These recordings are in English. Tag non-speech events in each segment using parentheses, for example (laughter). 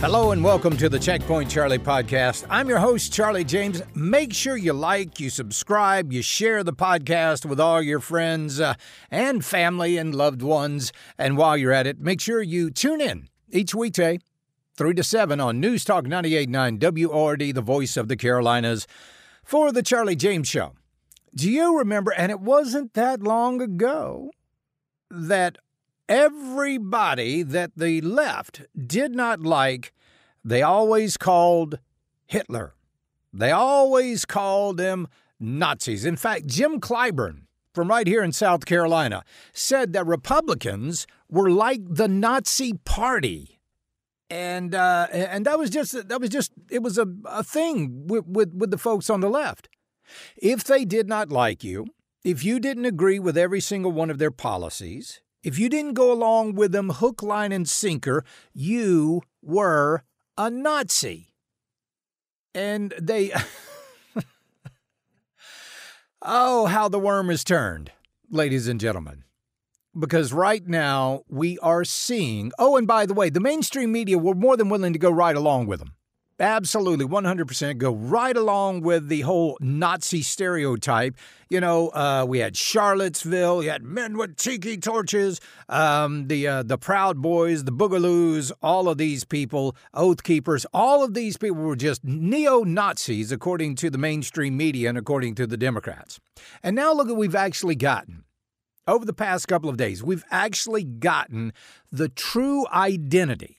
Hello and welcome to the Checkpoint Charlie podcast. I'm your host, Charlie James. Make sure you like, you subscribe, you share the podcast with all your friends uh, and family and loved ones. And while you're at it, make sure you tune in each weekday, 3 to 7 on News Talk 98.9 WRD, the voice of the Carolinas, for the Charlie James Show. Do you remember, and it wasn't that long ago, that everybody that the left did not like, they always called Hitler. They always called them Nazis. In fact, Jim Clyburn from right here in South Carolina said that Republicans were like the Nazi Party. And uh, and that was just that was just it was a, a thing with, with, with the folks on the left. If they did not like you, if you didn't agree with every single one of their policies, if you didn't go along with them hook, line, and sinker, you were a Nazi. And they. (laughs) oh, how the worm is turned, ladies and gentlemen. Because right now we are seeing. Oh, and by the way, the mainstream media were more than willing to go right along with them. Absolutely, 100% go right along with the whole Nazi stereotype. You know, uh, we had Charlottesville, you had men with tiki torches, um, the uh, the Proud Boys, the Boogaloos, all of these people, Oath Keepers, all of these people were just neo Nazis, according to the mainstream media and according to the Democrats. And now look what we've actually gotten. Over the past couple of days, we've actually gotten the true identity,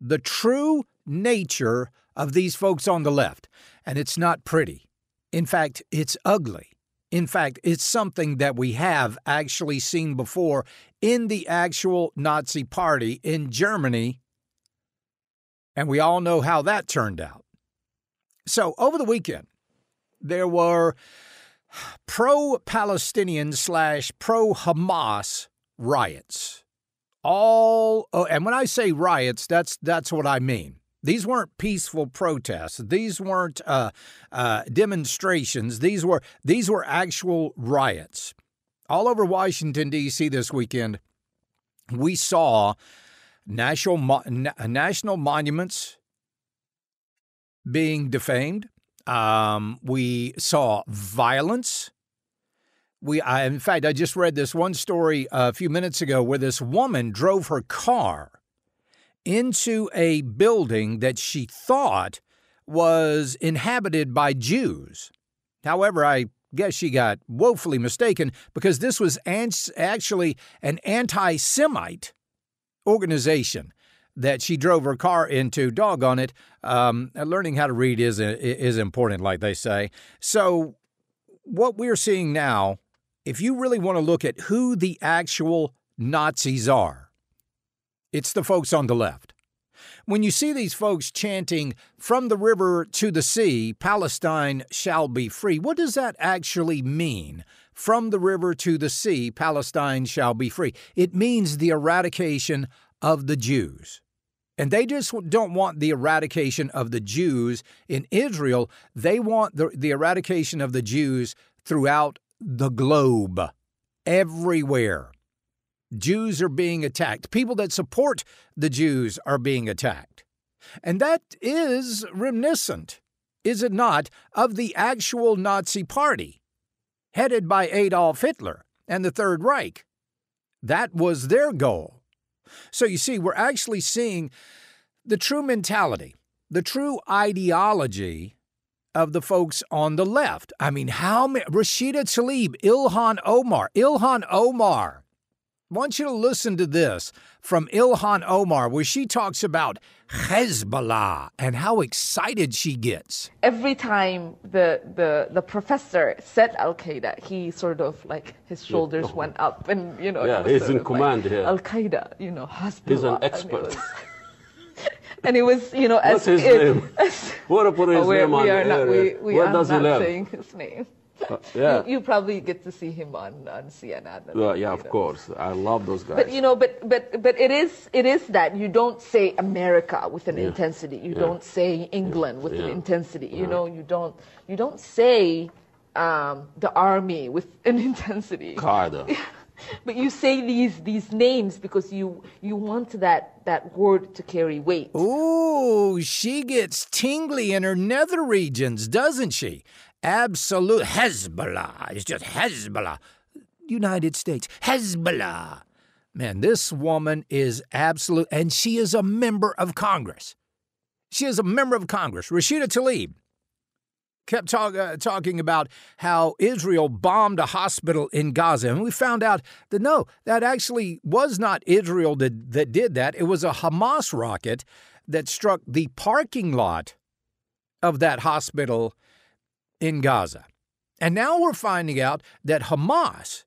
the true nature of these folks on the left. And it's not pretty. In fact, it's ugly. In fact, it's something that we have actually seen before in the actual Nazi party in Germany. And we all know how that turned out. So, over the weekend, there were pro Palestinian slash pro Hamas riots. All, oh, and when I say riots, that's, that's what I mean. These weren't peaceful protests. These weren't uh, uh, demonstrations. These were these were actual riots all over Washington D.C. this weekend. We saw national mo- national monuments being defamed. Um, we saw violence. We, I, in fact, I just read this one story a few minutes ago where this woman drove her car into a building that she thought was inhabited by Jews. However, I guess she got woefully mistaken because this was actually an anti Semite organization that she drove her car into. Doggone it. Um, learning how to read is, is important, like they say. So, what we're seeing now, if you really want to look at who the actual Nazis are, it's the folks on the left. When you see these folks chanting, From the river to the sea, Palestine shall be free, what does that actually mean? From the river to the sea, Palestine shall be free. It means the eradication of the Jews. And they just don't want the eradication of the Jews in Israel. They want the, the eradication of the Jews throughout the globe, everywhere. Jews are being attacked. People that support the Jews are being attacked. And that is reminiscent, is it not, of the actual Nazi Party, headed by Adolf Hitler and the Third Reich. That was their goal. So you see, we're actually seeing the true mentality, the true ideology of the folks on the left. I mean, how many? Rashida Tlaib, Ilhan Omar, Ilhan Omar I want you to listen to this from Ilhan Omar, where she talks about Hezbollah and how excited she gets. Every time the, the, the professor said Al Qaeda, he sort of like his shoulders yeah. went up, and you know, yeah, he's in command like, here. Al Qaeda, you know, Hezbollah. He's an expert. (laughs) And it was, you know, What's his if, name? (laughs) As, what to put his oh, name on we are not, we, we Where are does not he live? saying his name. Uh, (laughs) yeah. You, you, probably get to see him on, on CNN. Well, yeah, of know. course. I love those guys. But you know, but but but it is it is that you don't say America with an yeah. intensity. You yeah. don't say England with an intensity. You know, you don't you don't say um, the army with an (laughs) intensity. Carter. (laughs) but you say these these names because you you want that that word to carry weight. Ooh, she gets tingly in her nether regions, doesn't she? Absolute Hezbollah. It's just Hezbollah. United States. Hezbollah. Man, this woman is absolute, and she is a member of Congress. She is a member of Congress. Rashida Tlaib kept talk, uh, talking about how Israel bombed a hospital in Gaza. And we found out that no, that actually was not Israel that, that did that. It was a Hamas rocket that struck the parking lot of that hospital in Gaza. And now we're finding out that Hamas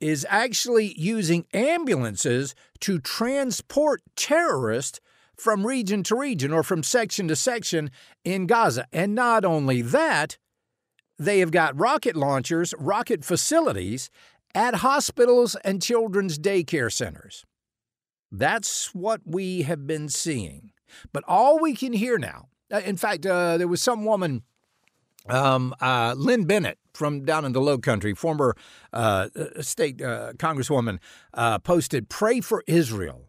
is actually using ambulances to transport terrorists from region to region or from section to section in Gaza. And not only that, they have got rocket launchers, rocket facilities at hospitals and children's daycare centers. That's what we have been seeing. But all we can hear now, uh, in fact, uh, there was some woman, um, uh, Lin Bennett from down in the Low Country, former uh, uh state uh, congresswoman, posted, Pray for Israel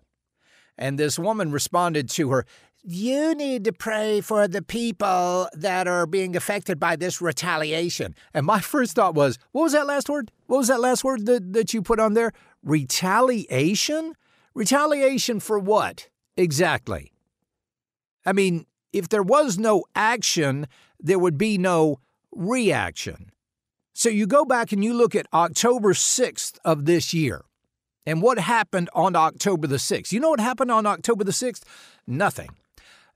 and this woman responded to her, You need to pray for the people that are being affected by this retaliation. And my (laughs) first thought was, What was that last word? What was that last word that, that you put on there? Retaliation? Retaliation for what exactly? I mean, if there was no action, there would be no reaction. So you go back and you look at October 6th of this year. And what happened on October the 6th? You know what happened on October the 6th? Nothing.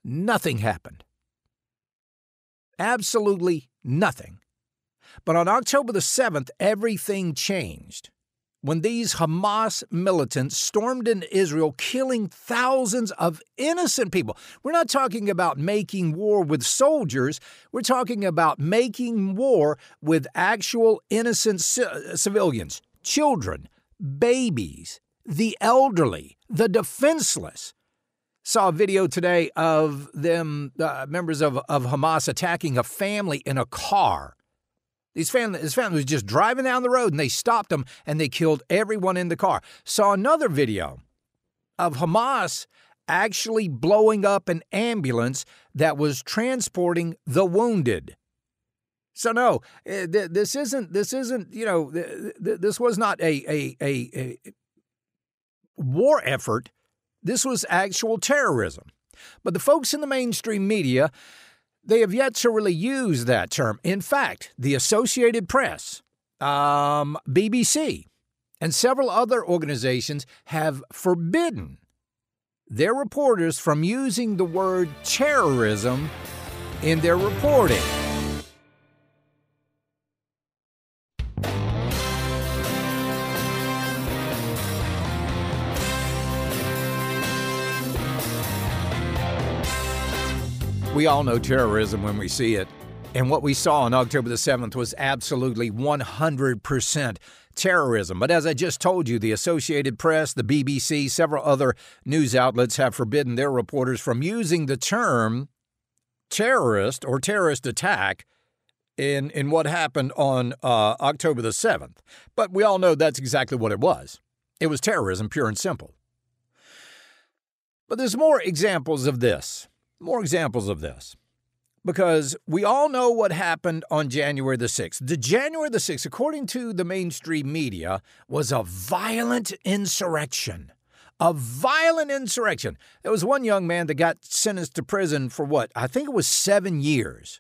Nothing happened. Absolutely nothing. But on October the 7th, everything changed. When these Hamas militants stormed into Israel, killing thousands of innocent people. We're not talking about making war with soldiers. We're talking about making war with actual innocent civilians, children, babies, the elderly, the defenseless. Saw a video today of them, uh, members of, of Hamas, attacking a family in a car. These family, this family was just driving down the road and they stopped them and they killed everyone in the car. Saw another video of Hamas actually blowing up an ambulance that was transporting the wounded. So no, eh, this isn't. This isn't. You know, this was not a a a, a war effort. This was actual terrorism. But the folks in the mainstream media, they have yet to really use that term. In fact, the Associated Press, um, BBC, and several other organizations have forbidden their reporters from using the word terrorism in their reporting. We all know terrorism when we see it. And what we saw on October the 7th was absolutely 100% terrorism. But as I just told you, the Associated Press, the BBC, several other news outlets have forbidden their reporters from using the term terrorist or terrorist attack in, in what happened on uh, October the 7th. But we all know that's exactly what it was it was terrorism, pure and simple. But there's more examples of this more examples of this because we all know what happened on January the 6th. The January the 6th, according to the mainstream media, was a violent insurrection. A violent insurrection. There was one young man that got sentenced to prison for what? I think it was seven years.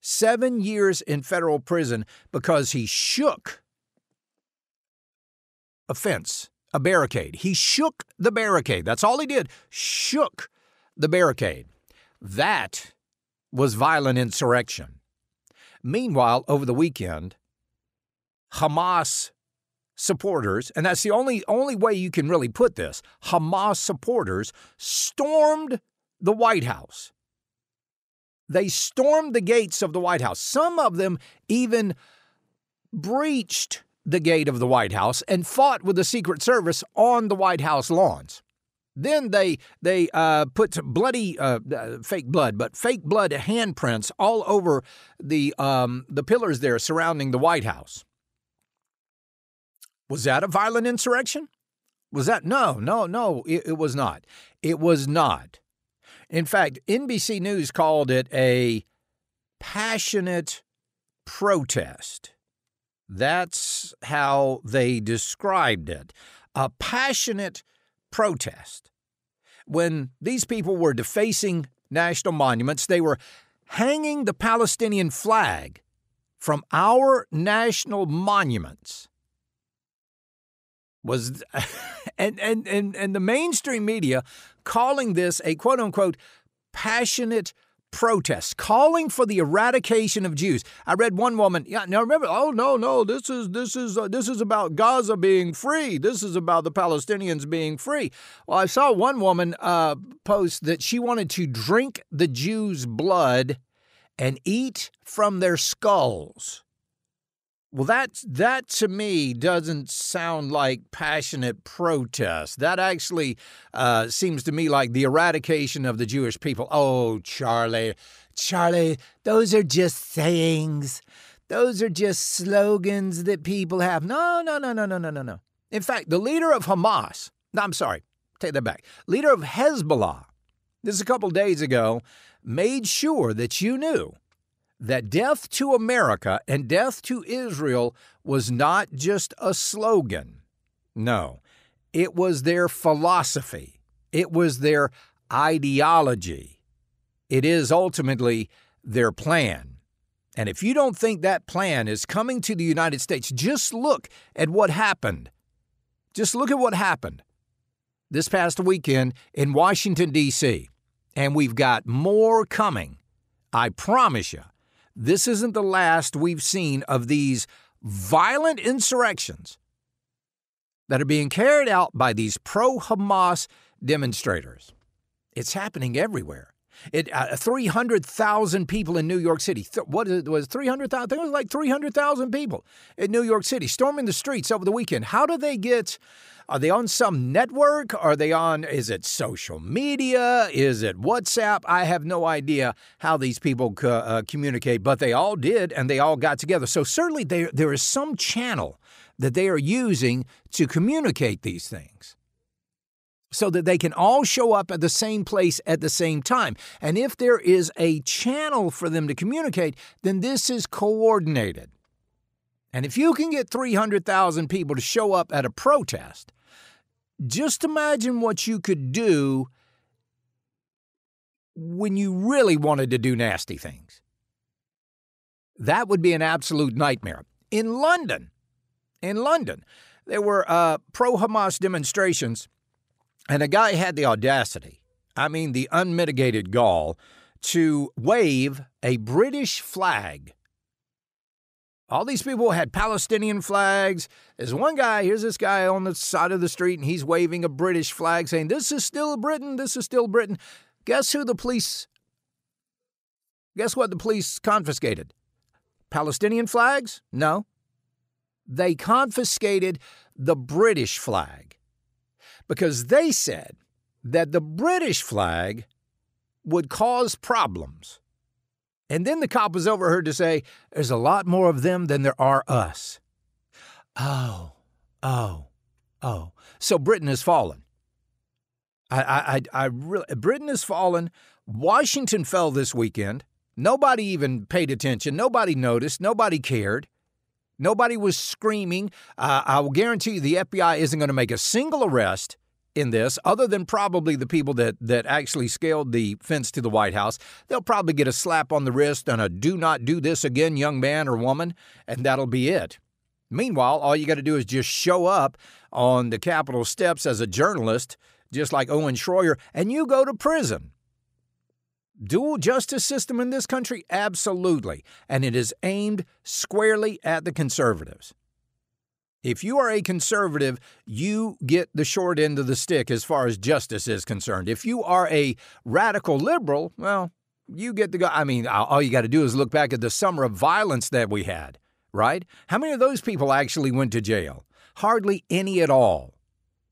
Seven years in federal prison because he shook a fence, a barricade. He shook the barricade. That's all he did. Shook the barricade. That was violent insurrection. Meanwhile, over the weekend, Hamas supporters, and that's the only only way you can really put this, Hamas supporters stormed the White House. They stormed the gates of the White House. Some of them even breached the gate of the White House and fought with the Secret Service on the White House lawns. Then they they uh, put bloody uh, uh, fake blood, but fake blood handprints all over the um, the pillars there surrounding the White House. Was that a violent insurrection? Was that? No, no, no, it, it was not. It was not. In fact, NBC News called it a passionate protest. That's how they described it a passionate protest. When these people were defacing national monuments, they were hanging the Palestinian flag from our national monuments. Was (laughs) and, and and and the mainstream media calling this a quote unquote passionate protest calling for the eradication of Jews. I read one woman, yeah, now remember, oh no, no, this is this is uh, this is about Gaza being free. This is about the Palestinians being free. Well, I saw one woman uh, post that she wanted to drink the Jews' blood and eat from their skulls. Well, that that to me doesn't sound like passionate protest. That actually uh, seems to me like the eradication of the Jewish people. Oh, Charlie, Charlie, those are just sayings. Those are just slogans that people have. No, no, no, no, no, no, no, no. In fact, the leader of Hamas. No, I'm sorry, take that back. Leader of Hezbollah. This is a couple days ago. Made sure that you knew that death to America and death to Israel was not just a slogan. No, it was their philosophy, it was their ideology. It is ultimately their plan. And if you don't think that plan is coming to the United States, just look at what happened. Just look at what happened this past weekend in Washington, D.C. And we've got more coming. I promise you this isn't the last we've seen of these violent insurrections that are being carried out by these pro Hamas demonstrators. It's happening everywhere. It uh, 300,000 people in New York City. Th- what it was 300,000? I think it was like 300,000 people in New York City storming the streets over the weekend. How do they get are they on some network? Are they on, is it social media? Is it WhatsApp? I have no idea how these people uh, communicate, but they all did and they all got together. So certainly there, there is some channel that they are using to communicate these things so that they can all show up at the same place at the same time. And if there is a channel for them to communicate, then this is coordinated. And if you can get 300,000 people to show up at a protest, just imagine what you could do when you really wanted to do nasty things. That would be an absolute nightmare. In London, in London, there were uh, pro Hamas demonstrations, and a guy had the audacity, I mean, the unmitigated gall, to wave a British flag all these people had Palestinian flags. There's one guy, here's this guy on the side of the street, and he's waving a British flag saying, This is still Britain, this is still Britain. Guess who the police, guess what the police confiscated? Palestinian flags? No. They confiscated the British flag because they said that the British flag would cause problems. And then the cop was overheard to say, There's a lot more of them than there are us. Oh, oh, oh. So Britain has fallen. I, I, I, I really, Britain has fallen. Washington fell this weekend. Nobody even paid attention. Nobody noticed. Nobody cared. Nobody was screaming. Uh, I will guarantee you the FBI isn't going to make a single arrest in this, other than probably the people that, that actually scaled the fence to the White House. They'll probably get a slap on the wrist and a do not do this again, young man or woman, and that'll be it. Meanwhile, all you got to do is just show up on the Capitol steps as a journalist, just like Owen Shroyer, and you go to prison. Dual justice system in this country? Absolutely. And it is aimed squarely at the conservatives. If you are a conservative, you get the short end of the stick as far as justice is concerned. If you are a radical liberal, well, you get the go. I mean, all you got to do is look back at the summer of violence that we had, right? How many of those people actually went to jail? Hardly any at all.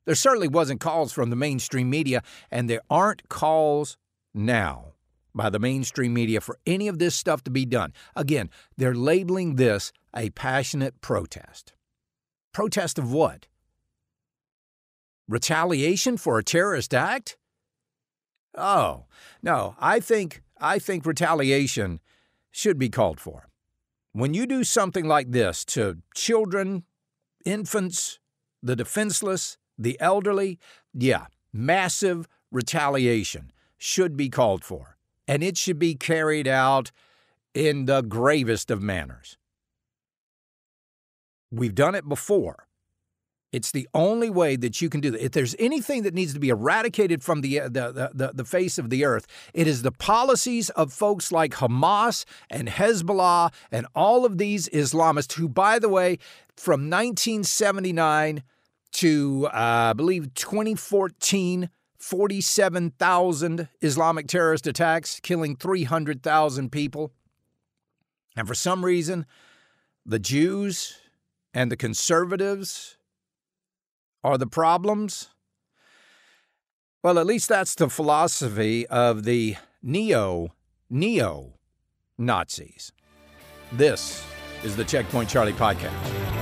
There certainly wasn't calls from the mainstream media, and there aren't calls now by the mainstream media for any of this stuff to be done. Again, they're labeling this a passionate protest. Protest of what? Retaliation for a terrorist act? Oh, no, I think I think retaliation should be called for. When you do something like this to children, infants, the defenseless, the elderly, yeah, massive retaliation should be called for. And it should be carried out in the gravest of manners. We've done it before. It's the only way that you can do that. If there's anything that needs to be eradicated from the, the, the, the, face of the earth, it is the policies of folks like Hamas and Hezbollah and all of these Islamists who, by the way, from 1979 to, uh, I believe, 2014, 47,000 Islamic terrorist attacks, killing 300,000 people. And for some reason, the Jews and the conservatives are the problems? Well, at least that's the philosophy of the neo neo Nazis. This is the Checkpoint Charlie podcast.